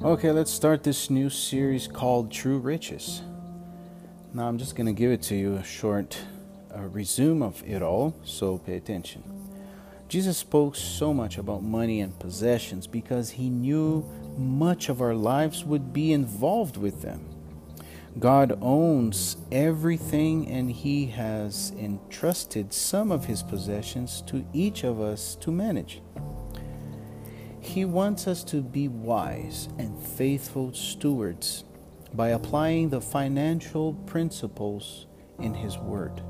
Okay, let's start this new series called True Riches. Now, I'm just going to give it to you a short uh, resume of it all, so pay attention. Jesus spoke so much about money and possessions because he knew much of our lives would be involved with them. God owns everything and he has entrusted some of his possessions to each of us to manage. He wants us to be wise and faithful stewards by applying the financial principles in His Word.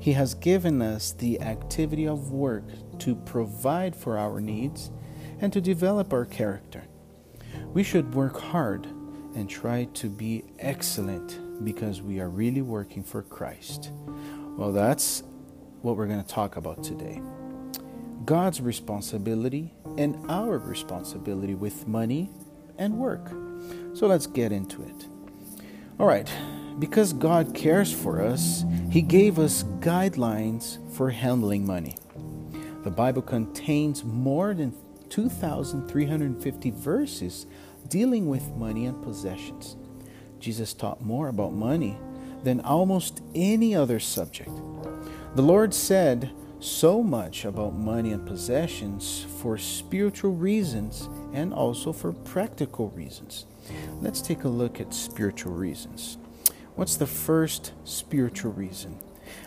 He has given us the activity of work to provide for our needs and to develop our character. We should work hard and try to be excellent because we are really working for Christ. Well, that's what we're going to talk about today. God's responsibility and our responsibility with money and work. So let's get into it. All right, because God cares for us, He gave us guidelines for handling money. The Bible contains more than 2,350 verses dealing with money and possessions. Jesus taught more about money than almost any other subject. The Lord said, so much about money and possessions for spiritual reasons and also for practical reasons. Let's take a look at spiritual reasons. What's the first spiritual reason?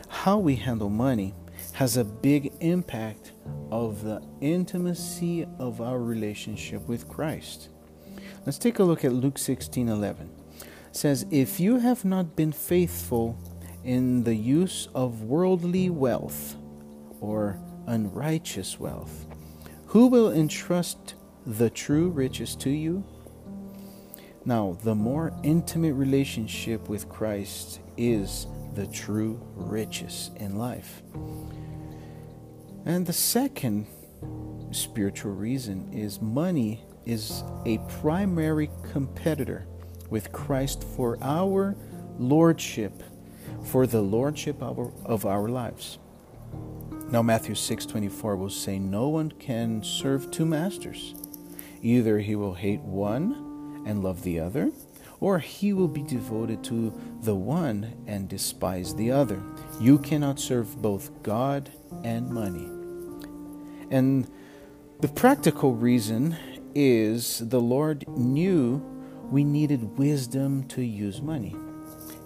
How we handle money has a big impact of the intimacy of our relationship with Christ. Let's take a look at Luke 16:11. It says, "If you have not been faithful in the use of worldly wealth, or unrighteous wealth? Who will entrust the true riches to you? Now, the more intimate relationship with Christ is the true riches in life. And the second spiritual reason is money is a primary competitor with Christ for our lordship, for the lordship of our, of our lives. Now Matthew 6:24 will say no one can serve two masters. Either he will hate one and love the other, or he will be devoted to the one and despise the other. You cannot serve both God and money. And the practical reason is the Lord knew we needed wisdom to use money.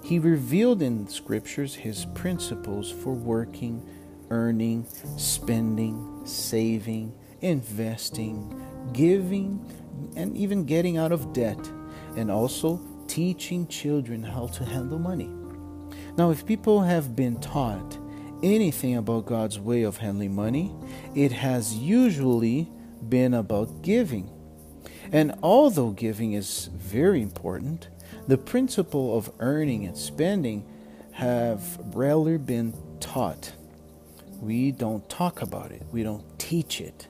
He revealed in scriptures his principles for working earning, spending, saving, investing, giving, and even getting out of debt, and also teaching children how to handle money. Now, if people have been taught anything about God's way of handling money, it has usually been about giving. And although giving is very important, the principle of earning and spending have rarely been taught. We don't talk about it, we don't teach it.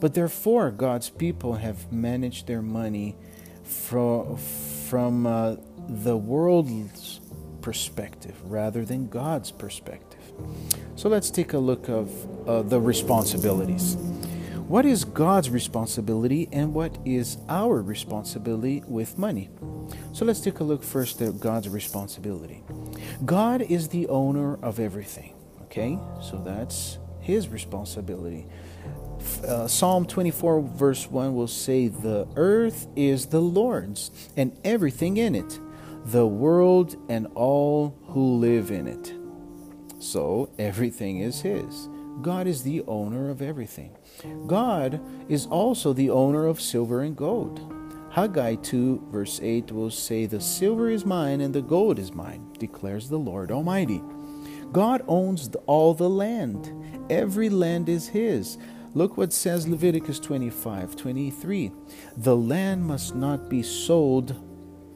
But therefore, God's people have managed their money from, from uh, the world's perspective rather than God's perspective. So let's take a look of uh, the responsibilities. What is God's responsibility and what is our responsibility with money? So let's take a look first at God's responsibility. God is the owner of everything. Okay, so that's his responsibility. Uh, Psalm 24, verse 1 will say, The earth is the Lord's and everything in it, the world and all who live in it. So everything is his. God is the owner of everything. God is also the owner of silver and gold. Haggai 2, verse 8 will say, The silver is mine and the gold is mine, declares the Lord Almighty. God owns all the land. Every land is His. Look what says Leviticus 25 23. The land must not be sold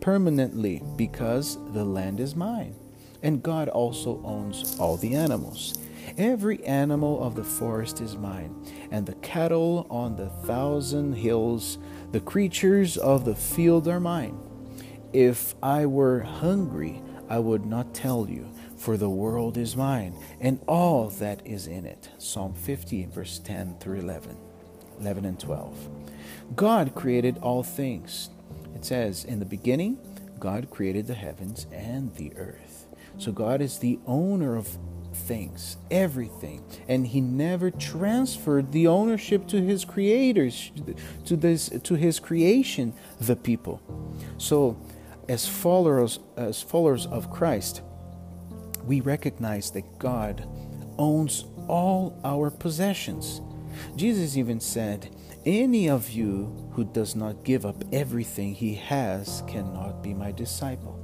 permanently because the land is mine. And God also owns all the animals. Every animal of the forest is mine, and the cattle on the thousand hills, the creatures of the field are mine. If I were hungry, I would not tell you for the world is mine, and all that is in it. Psalm 50, verse 10 through 11, 11 and 12. God created all things. It says, In the beginning, God created the heavens and the earth. So God is the owner of things, everything. And he never transferred the ownership to his creators, to this to his creation, the people. So as followers as followers of Christ, we recognize that God owns all our possessions. Jesus even said, Any of you who does not give up everything he has cannot be my disciple.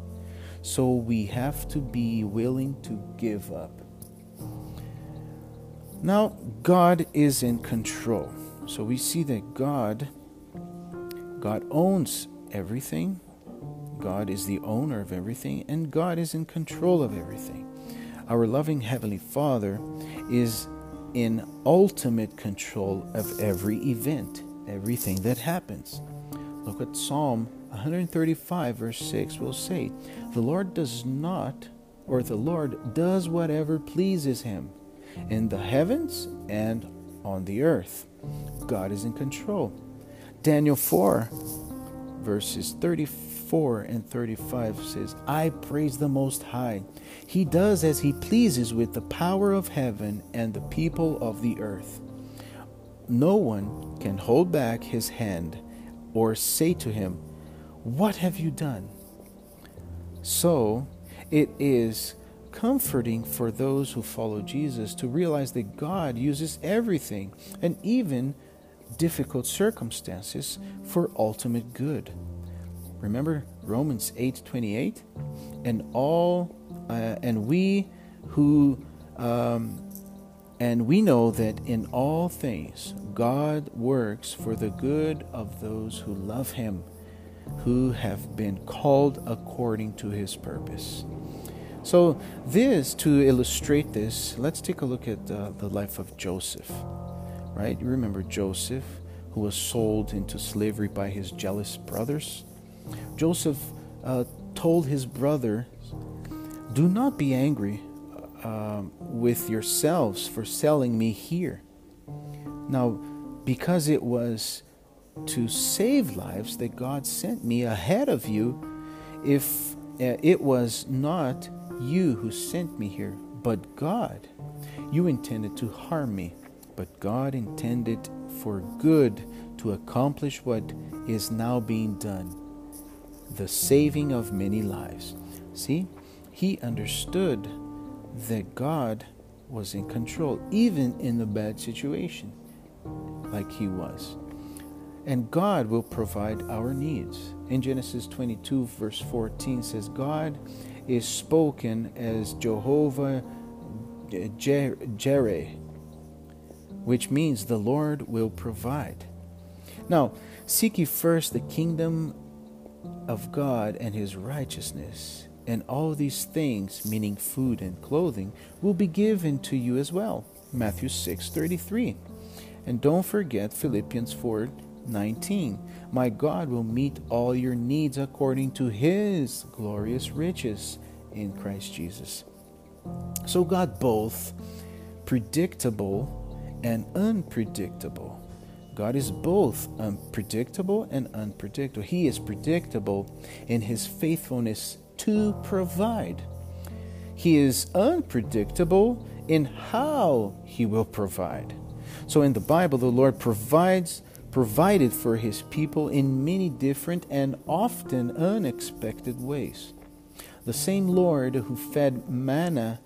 So we have to be willing to give up. Now, God is in control. So we see that God God owns everything. God is the owner of everything and God is in control of everything. Our loving heavenly Father is in ultimate control of every event, everything that happens. Look at Psalm 135, verse 6 will say, The Lord does not, or the Lord does whatever pleases him in the heavens and on the earth. God is in control. Daniel 4, verses 34 and 35 says, I praise the Most High he does as he pleases with the power of heaven and the people of the earth. No one can hold back his hand or say to him, What have you done? So it is comforting for those who follow Jesus to realize that God uses everything and even difficult circumstances for ultimate good. Remember Romans 8:28 and all uh, and we who um, and we know that in all things God works for the good of those who love him who have been called according to his purpose. So, this, to illustrate this, let's take a look at uh, the life of Joseph. Right? You remember Joseph, who was sold into slavery by his jealous brothers? Joseph uh, told his brother do not be angry uh, with yourselves for selling me here. Now, because it was to save lives that God sent me ahead of you, if uh, it was not you who sent me here, but God, you intended to harm me, but God intended for good to accomplish what is now being done the saving of many lives. See? he understood that God was in control, even in the bad situation, like he was. And God will provide our needs. In Genesis 22, verse 14 says, God is spoken as Jehovah uh, Jireh, which means the Lord will provide. Now, seek ye first the kingdom of God and his righteousness, and all these things, meaning food and clothing, will be given to you as well. Matthew 6:33. And don't forget Philippians 4:19. My God will meet all your needs according to his glorious riches in Christ Jesus. So God both predictable and unpredictable. God is both unpredictable and unpredictable. He is predictable in his faithfulness to provide. He is unpredictable in how he will provide. So in the Bible, the Lord provides provided for his people in many different and often unexpected ways. The same Lord who fed manna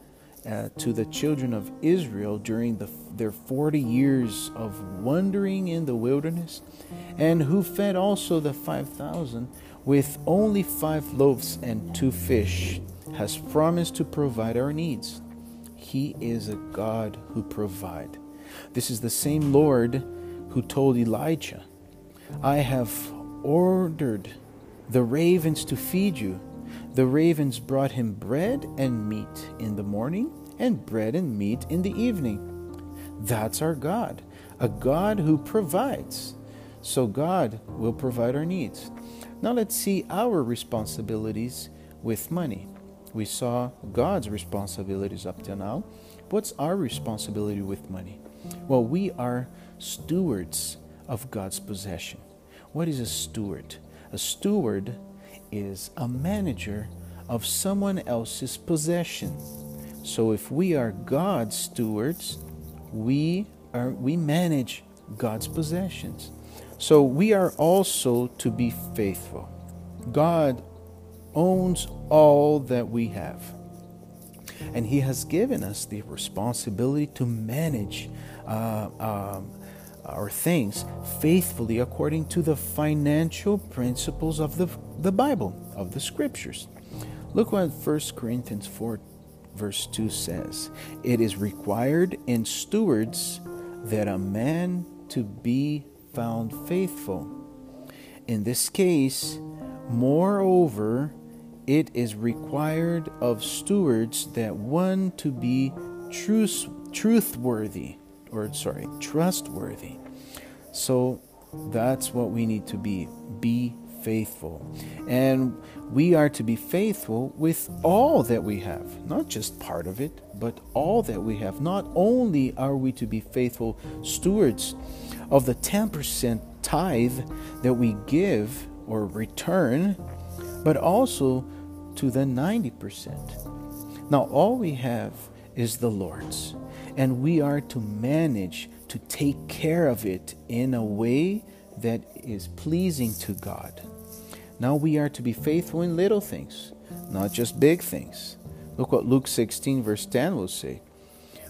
uh, to the children of Israel during the, their 40 years of wandering in the wilderness, and who fed also the 5,000 with only five loaves and two fish, has promised to provide our needs. He is a God who provide. This is the same Lord who told Elijah, I have ordered the ravens to feed you. The ravens brought him bread and meat in the morning, and bread and meat in the evening. That's our God, a God who provides. So God will provide our needs. Now let's see our responsibilities with money. We saw God's responsibilities up till now. What's our responsibility with money? Well, we are stewards of God's possession. What is a steward? A steward is a manager of someone else's possession. So if we are God's stewards, we are we manage God's possessions. So we are also to be faithful. God owns all that we have. And He has given us the responsibility to manage uh, um, our things faithfully according to the financial principles of the, the Bible, of the Scriptures. Look what 1 Corinthians 4, verse 2 says It is required in stewards that a man to be found faithful. In this case, moreover, it is required of stewards that one to be truth, truthworthy or sorry, trustworthy. So that's what we need to be. Be faithful. And we are to be faithful with all that we have, not just part of it, but all that we have. Not only are we to be faithful stewards of the 10% tithe that we give or return, but also to the 90%. Now, all we have is the Lord's, and we are to manage to take care of it in a way that is pleasing to God. Now we are to be faithful in little things, not just big things. Look what Luke 16, verse 10 will say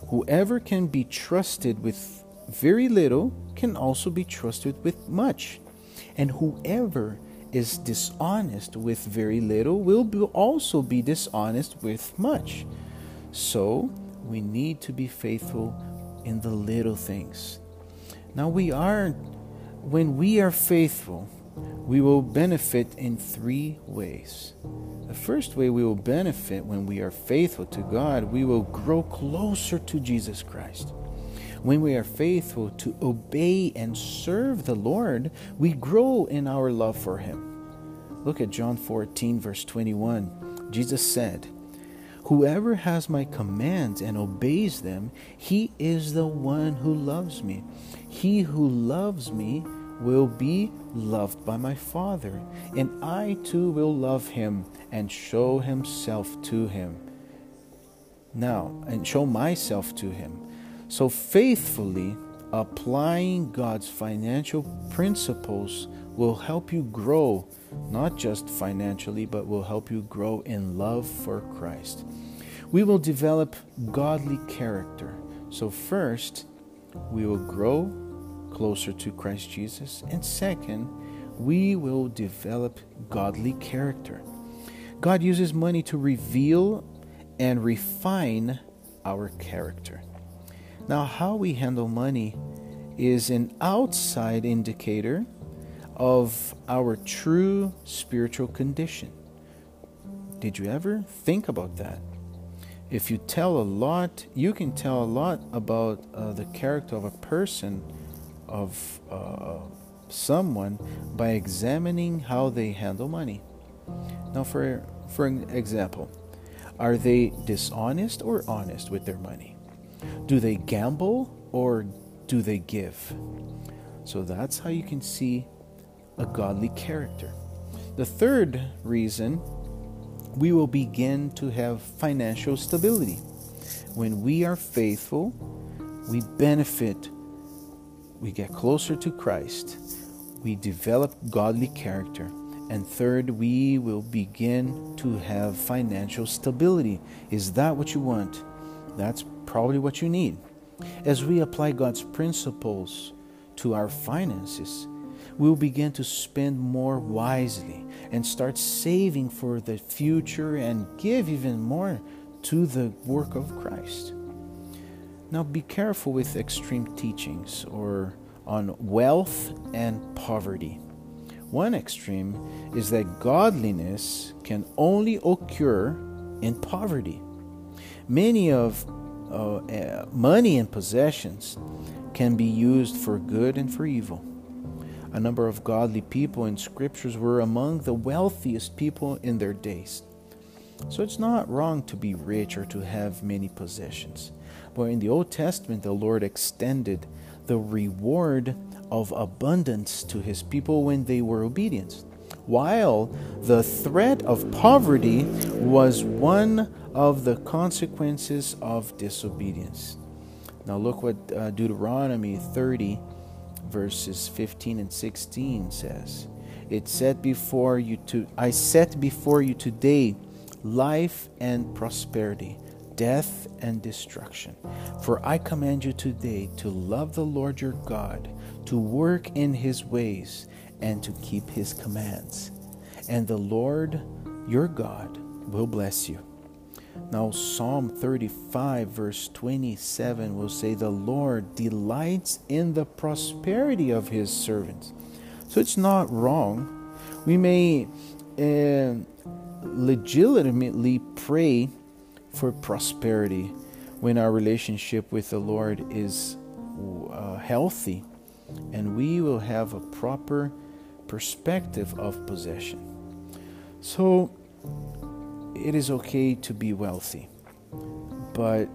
Whoever can be trusted with very little can also be trusted with much. And whoever is dishonest with very little will be also be dishonest with much. So we need to be faithful in the little things. Now we are when we are faithful, we will benefit in three ways. The first way we will benefit when we are faithful to God, we will grow closer to Jesus Christ. When we are faithful to obey and serve the Lord, we grow in our love for Him. Look at John 14, verse 21. Jesus said, Whoever has my commands and obeys them, he is the one who loves me. He who loves me will be loved by my Father, and I too will love him and show himself to him. Now, and show myself to him. So faithfully applying God's financial principles will help you grow, not just financially, but will help you grow in love for Christ. We will develop godly character. So, first, we will grow closer to Christ Jesus. And second, we will develop godly character. God uses money to reveal and refine our character. Now, how we handle money is an outside indicator of our true spiritual condition. Did you ever think about that? If you tell a lot, you can tell a lot about uh, the character of a person of uh, someone by examining how they handle money. Now, for, for an example, are they dishonest or honest with their money? Do they gamble or do they give? So that's how you can see a godly character. The third reason we will begin to have financial stability. When we are faithful, we benefit we get closer to Christ, we develop godly character, and third, we will begin to have financial stability. Is that what you want? That's probably what you need. As we apply God's principles to our finances, we will begin to spend more wisely and start saving for the future and give even more to the work of Christ. Now be careful with extreme teachings or on wealth and poverty. One extreme is that godliness can only occur in poverty. Many of uh, uh, money and possessions can be used for good and for evil. A number of godly people in scriptures were among the wealthiest people in their days. So it's not wrong to be rich or to have many possessions. But in the Old Testament, the Lord extended the reward of abundance to his people when they were obedient. while the threat of poverty was one of the consequences of disobedience. Now, look what uh, Deuteronomy 30, verses 15 and 16 says. It said before you to I set before you today life and prosperity, death and destruction. For I command you today to love the Lord your God, to work in his ways, and to keep his commands. And the Lord your God will bless you. Now, Psalm 35, verse 27 will say, The Lord delights in the prosperity of his servants. So it's not wrong. We may uh, legitimately pray for prosperity when our relationship with the Lord is uh, healthy and we will have a proper perspective of possession. So it is okay to be wealthy, but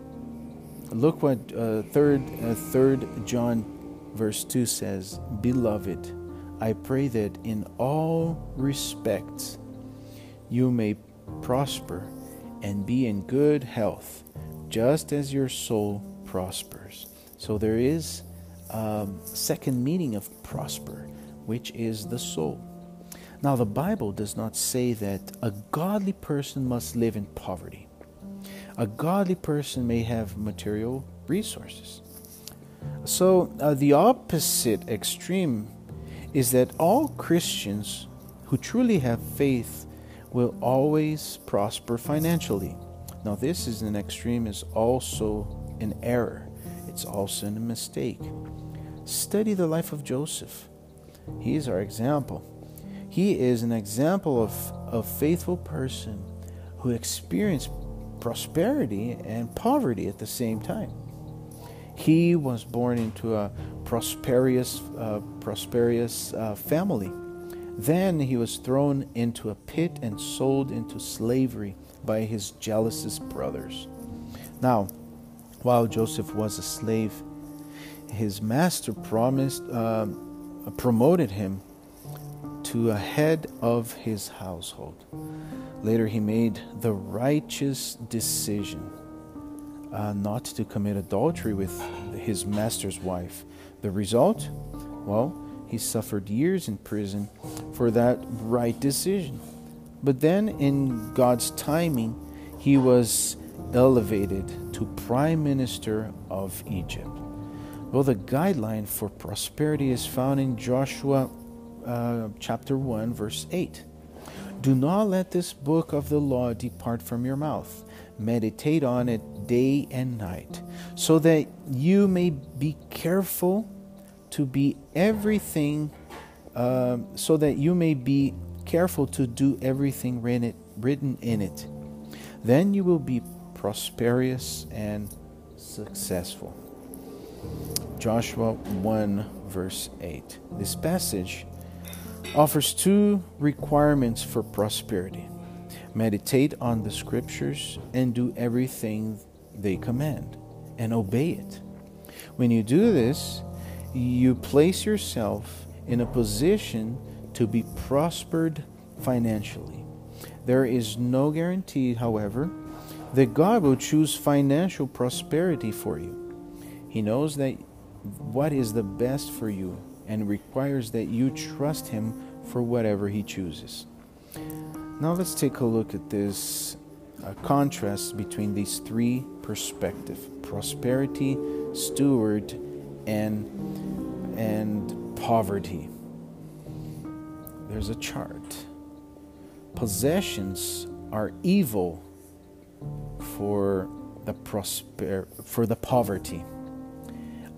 look what uh, third uh, third John verse two says, "Beloved, I pray that in all respects you may prosper and be in good health, just as your soul prospers. So there is a second meaning of prosper, which is the soul. Now, the Bible does not say that a godly person must live in poverty. A godly person may have material resources. So, uh, the opposite extreme is that all Christians who truly have faith will always prosper financially. Now, this is an extreme, is also an error. It's also a mistake. Study the life of Joseph. He is our example. He is an example of a faithful person who experienced prosperity and poverty at the same time. He was born into a prosperous, uh, prosperous uh, family then he was thrown into a pit and sold into slavery by his jealous brothers. Now, while Joseph was a slave, his master promised, uh, promoted him to a head of his household. Later, he made the righteous decision uh, not to commit adultery with his master's wife. The result? Well, he suffered years in prison for that right decision. But then, in God's timing, he was elevated to Prime Minister of Egypt. Well, the guideline for prosperity is found in Joshua uh, chapter 1, verse 8. Do not let this book of the law depart from your mouth. Meditate on it day and night, so that you may be careful to be everything, uh, so that you may be careful to do everything written in it. Then you will be prosperous and successful. Joshua 1, verse 8. This passage offers two requirements for prosperity meditate on the scriptures and do everything they command and obey it. When you do this, you place yourself in a position to be prospered financially. There is no guarantee, however, that God will choose financial prosperity for you. He knows that what is the best for you and requires that you trust Him for whatever He chooses. Now let's take a look at this uh, contrast between these three perspectives prosperity, steward, and and poverty. There's a chart. Possessions are evil for the prosper for the poverty.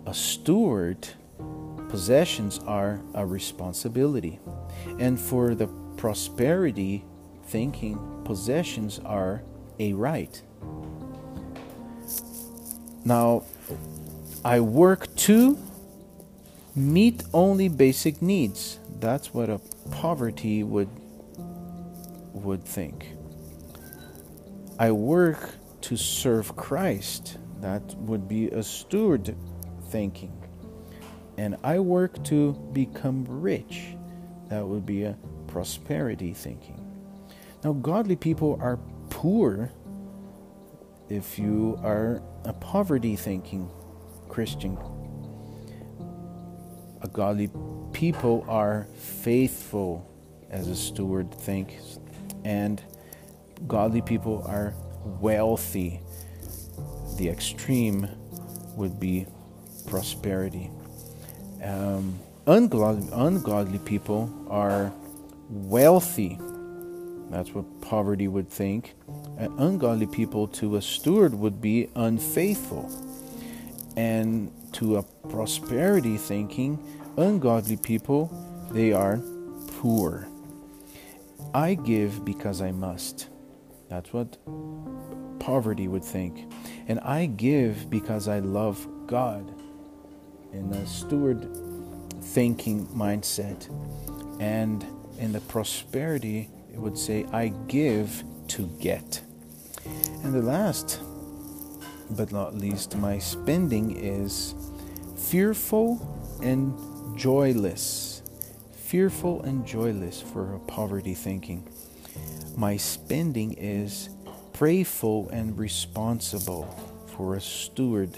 A steward possessions are a responsibility. And for the prosperity thinking possessions are a right. Now I work to meet only basic needs. That's what a poverty would would think. I work to serve Christ. That would be a steward thinking. And I work to become rich. That would be a prosperity thinking. Now, godly people are poor if you are a poverty thinking Christian. A godly people are faithful as a steward thinks, and godly people are wealthy. The extreme would be prosperity. Um, ungodly, ungodly people are wealthy. That's what poverty would think. And ungodly people to a steward would be unfaithful. And to a prosperity thinking, ungodly people, they are poor. I give because I must. That's what poverty would think. And I give because I love God. In a steward thinking mindset. And in the prosperity, it would say, I give to get. And the last but not least, my spending is fearful and joyless. Fearful and joyless for poverty thinking. My spending is prayerful and responsible for a steward.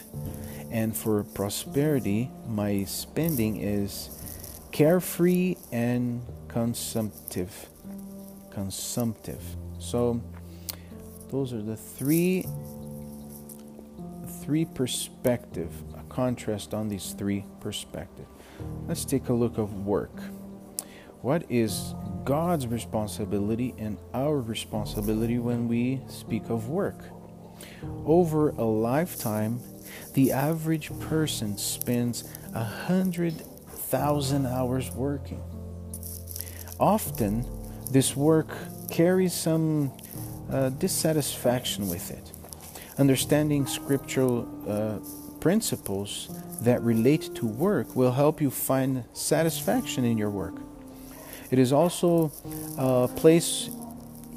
And for prosperity, my spending is carefree and consumptive. Consumptive. So, those are the three three perspective, a contrast on these three perspective. Let's take a look of work. What is God's responsibility and our responsibility when we speak of work? Over a lifetime, the average person spends a hundred thousand hours working. Often, this work carries some uh, dissatisfaction with it. Understanding scriptural uh, principles that relate to work will help you find satisfaction in your work. It is also a place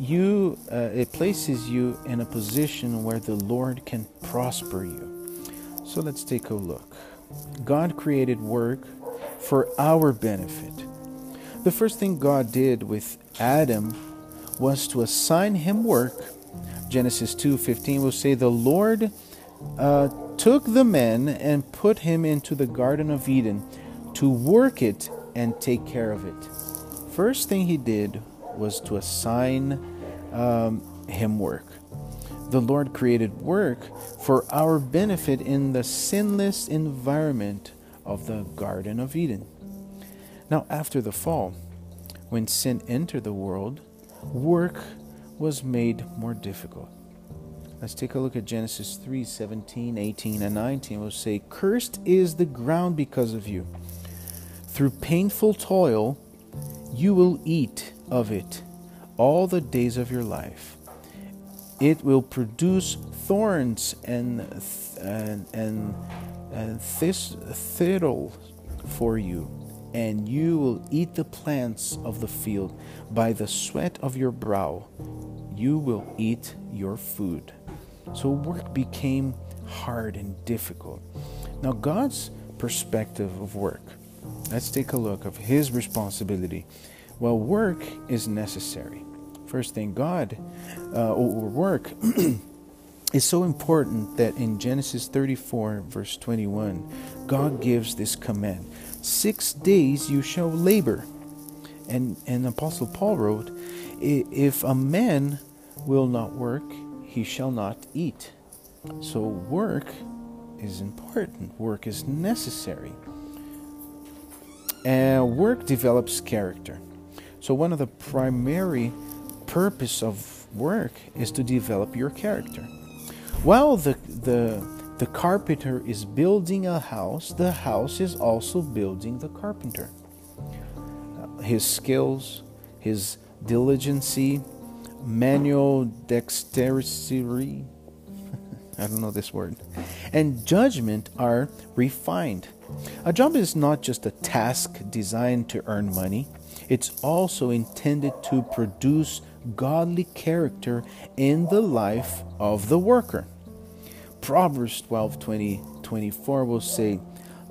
you uh, it places you in a position where the Lord can prosper you. So let's take a look. God created work for our benefit. The first thing God did with Adam was to assign him work. Genesis 2:15 will say the Lord uh, took the man and put him into the garden of Eden to work it and take care of it. First thing he did was to assign um, him work. The Lord created work for our benefit in the sinless environment of the Garden of Eden. Now, after the fall, when sin entered the world, work was made more difficult. Let's take a look at Genesis 3 17, 18, and 19. We'll say, Cursed is the ground because of you. Through painful toil, you will eat of it all the days of your life. It will produce thorns and, and, and, and thistles for you and you will eat the plants of the field. By the sweat of your brow, you will eat your food. So work became hard and difficult. Now, God's perspective of work. Let's take a look of His responsibility. Well, work is necessary. First thing, God, uh, or work is so important that in Genesis 34, verse 21, God gives this command Six days you shall labor. And, and Apostle Paul wrote, If a man will not work, he shall not eat. So work is important, work is necessary. And work develops character. So one of the primary purpose of work is to develop your character. While the the the carpenter is building a house, the house is also building the carpenter. Uh, his skills, his diligency, manual dexterity, I don't know this word, and judgment are refined. A job is not just a task designed to earn money, it's also intended to produce godly character in the life of the worker. Proverbs 12 20, 24 will say,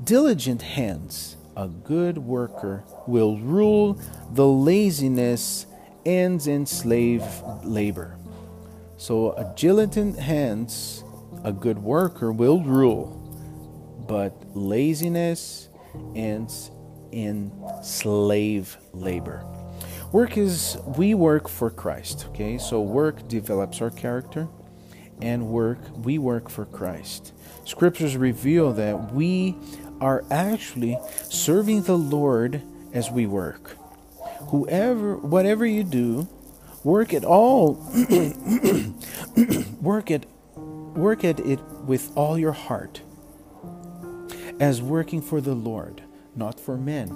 Diligent hands a good worker will rule, the laziness ends in slave labor. So, a diligent hands, a good worker will rule, but laziness ends in slave labor. Work is, we work for Christ, okay? So, work develops our character, and work, we work for Christ. Scriptures reveal that we are actually serving the Lord as we work. Whoever, whatever you do, work at all, work at, work at it with all your heart, as working for the Lord, not for men.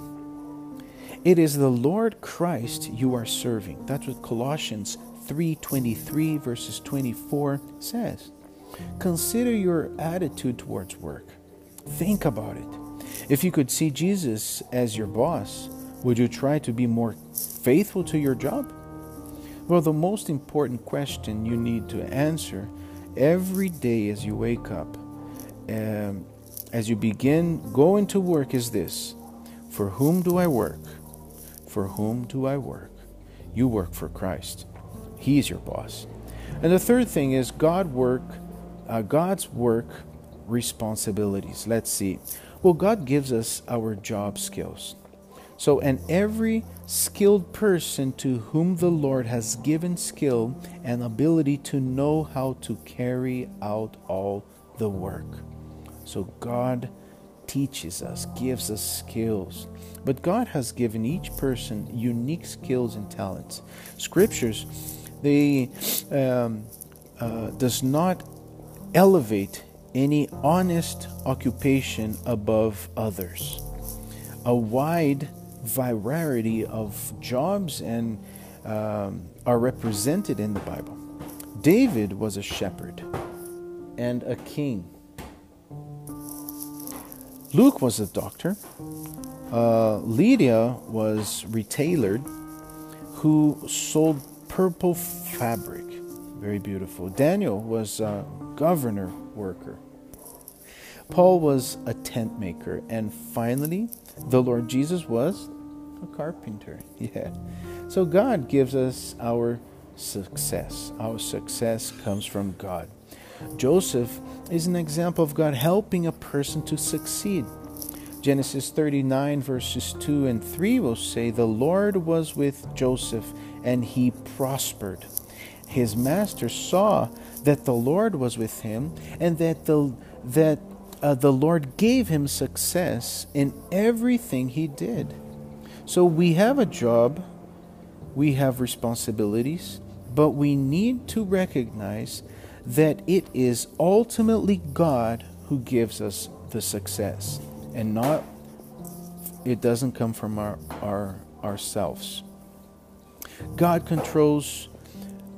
It is the Lord Christ you are serving. That's what Colossians 3:23 verses 24 says. Consider your attitude towards work. Think about it. If you could see Jesus as your boss, would you try to be more faithful to your job? Well, the most important question you need to answer every day as you wake up, um, as you begin going to work, is this For whom do I work? For whom do I work? You work for Christ. He's your boss. And the third thing is God work, uh, God's work responsibilities. Let's see. Well, God gives us our job skills. So, and every skilled person to whom the Lord has given skill and ability to know how to carry out all the work. So, God teaches us, gives us skills. But God has given each person unique skills and talents. Scriptures they um, uh, does not elevate any honest occupation above others. A wide variety of jobs and um, are represented in the Bible. David was a shepherd and a king. Luke was a doctor. Uh, Lydia was retailered who sold purple fabric. Very beautiful. Daniel was a governor worker. Paul was a tent maker. And finally, the Lord Jesus was a carpenter. Yeah. So God gives us our success. Our success comes from God. Joseph is an example of God helping a person to succeed. Genesis 39, verses 2 and 3 will say, The Lord was with Joseph and he prospered. His master saw that the Lord was with him and that the, that, uh, the Lord gave him success in everything he did. So we have a job, we have responsibilities, but we need to recognize that it is ultimately God who gives us the success and not it doesn't come from our, our ourselves. God controls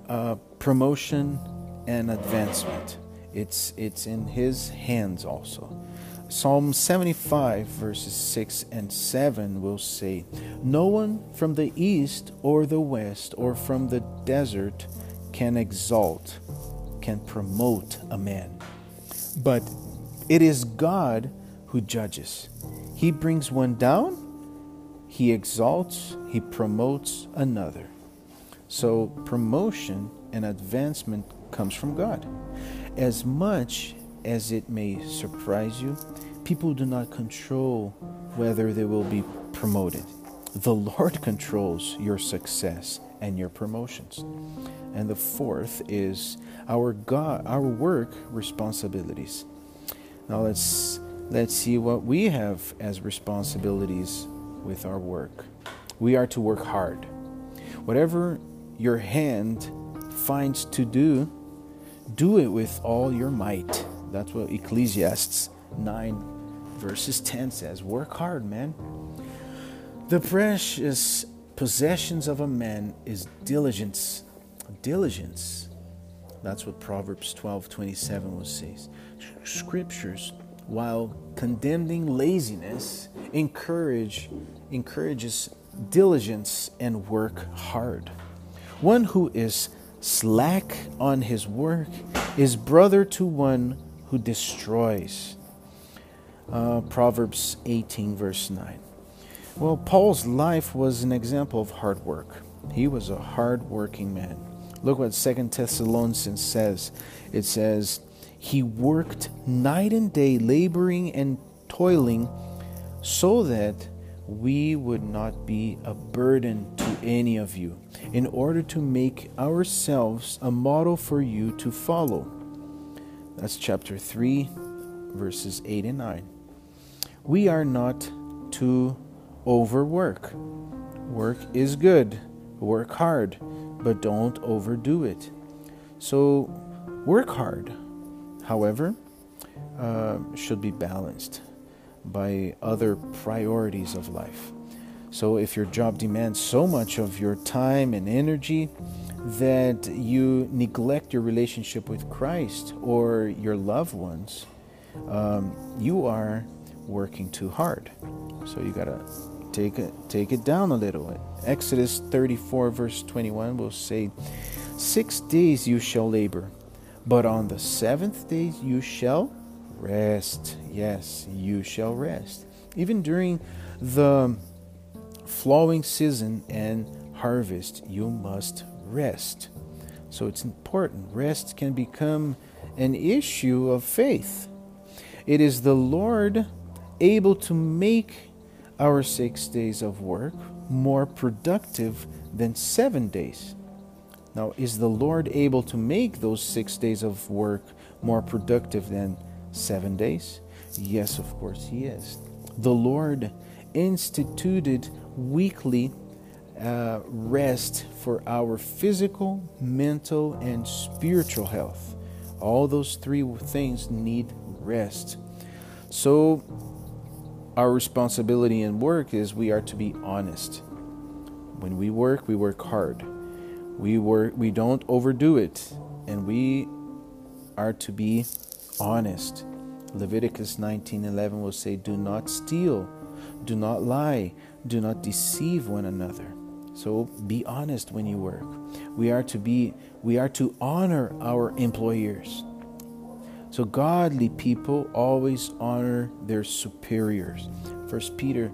uh, promotion and advancement. It's, it's in His hands also. Psalm 75, verses 6 and 7 will say, No one from the east or the west or from the desert can exalt, can promote a man. But it is God who judges. He brings one down, he exalts, he promotes another. So, promotion and advancement comes from God. As much as it may surprise you, people do not control whether they will be promoted. The Lord controls your success and your promotions. And the fourth is our God, our work responsibilities. Now let's let's see what we have as responsibilities with our work. We are to work hard. Whatever your hand finds to do, do it with all your might. That's what Ecclesiastes 9, verses 10 says. Work hard, man. The precious possessions of a man is diligence. Diligence. That's what Proverbs 12 27 will. Scriptures, while condemning laziness, encourage encourages diligence and work hard. One who is slack on his work is brother to one who destroys. Uh, Proverbs 18, verse 9. Well, Paul's life was an example of hard work. He was a hard working man. Look what Second Thessalonians says. It says, He worked night and day, laboring and toiling, so that we would not be a burden to any of you, in order to make ourselves a model for you to follow. That's chapter 3, verses 8 and 9. We are not to overwork. Work is good, work hard, but don't overdo it. So, work hard, however, uh, should be balanced by other priorities of life. So, if your job demands so much of your time and energy that you neglect your relationship with Christ or your loved ones, um, you are working too hard. So, you gotta take it take it down a little. Exodus 34 verse 21 will say, Six days you shall labor, but on the seventh day you shall rest. Yes, you shall rest. Even during the flowing season and harvest, you must rest. So it's important. Rest can become an issue of faith. It is the Lord able to make our six days of work more productive than seven days. Now, is the Lord able to make those six days of work more productive than seven days? Yes, of course, He is. The Lord instituted weekly uh, rest for our physical, mental, and spiritual health. All those three things need rest. So, our responsibility in work is we are to be honest. When we work, we work hard. We work we don't overdo it and we are to be honest. Leviticus 19:11 will say do not steal, do not lie, do not deceive one another. So be honest when you work. We are to be we are to honor our employers. So godly people always honor their superiors. First Peter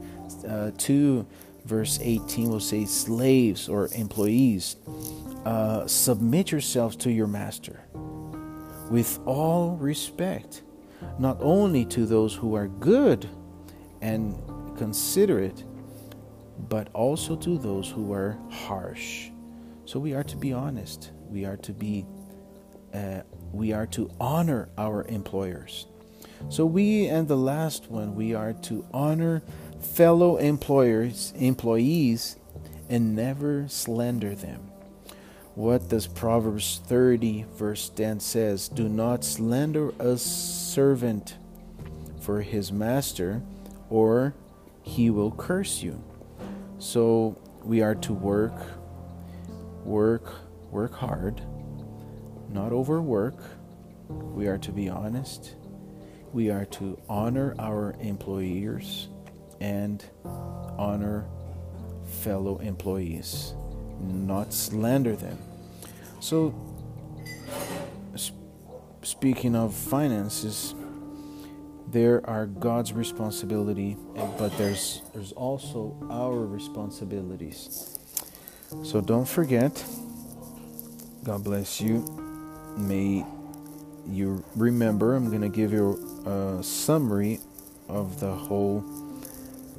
uh, 2 verse 18 will say slaves or employees uh, submit yourselves to your master with all respect not only to those who are good and considerate but also to those who are harsh so we are to be honest we are to be uh, we are to honor our employers. So we and the last one we are to honor fellow employers, employees and never slander them. What does Proverbs 30 verse 10 says? Do not slander a servant for his master or he will curse you. So we are to work work work hard not overwork. We are to be honest. We are to honor our employers and honor fellow employees, not slander them. So, sp- speaking of finances, there are God's responsibility, but there's there's also our responsibilities. So don't forget. God bless you may you remember i'm going to give you a summary of the whole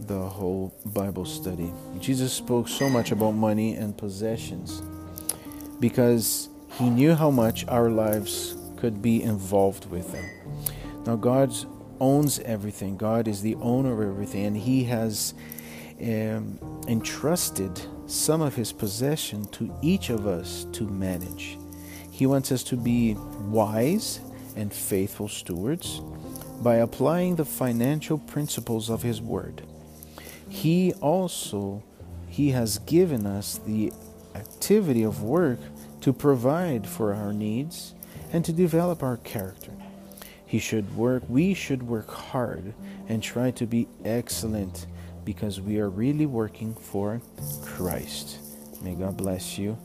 the whole bible study. Jesus spoke so much about money and possessions because he knew how much our lives could be involved with them. Now god owns everything. God is the owner of everything and he has um, entrusted some of his possession to each of us to manage he wants us to be wise and faithful stewards by applying the financial principles of his word. He also he has given us the activity of work to provide for our needs and to develop our character. He should work, we should work hard and try to be excellent because we are really working for Christ. May God bless you.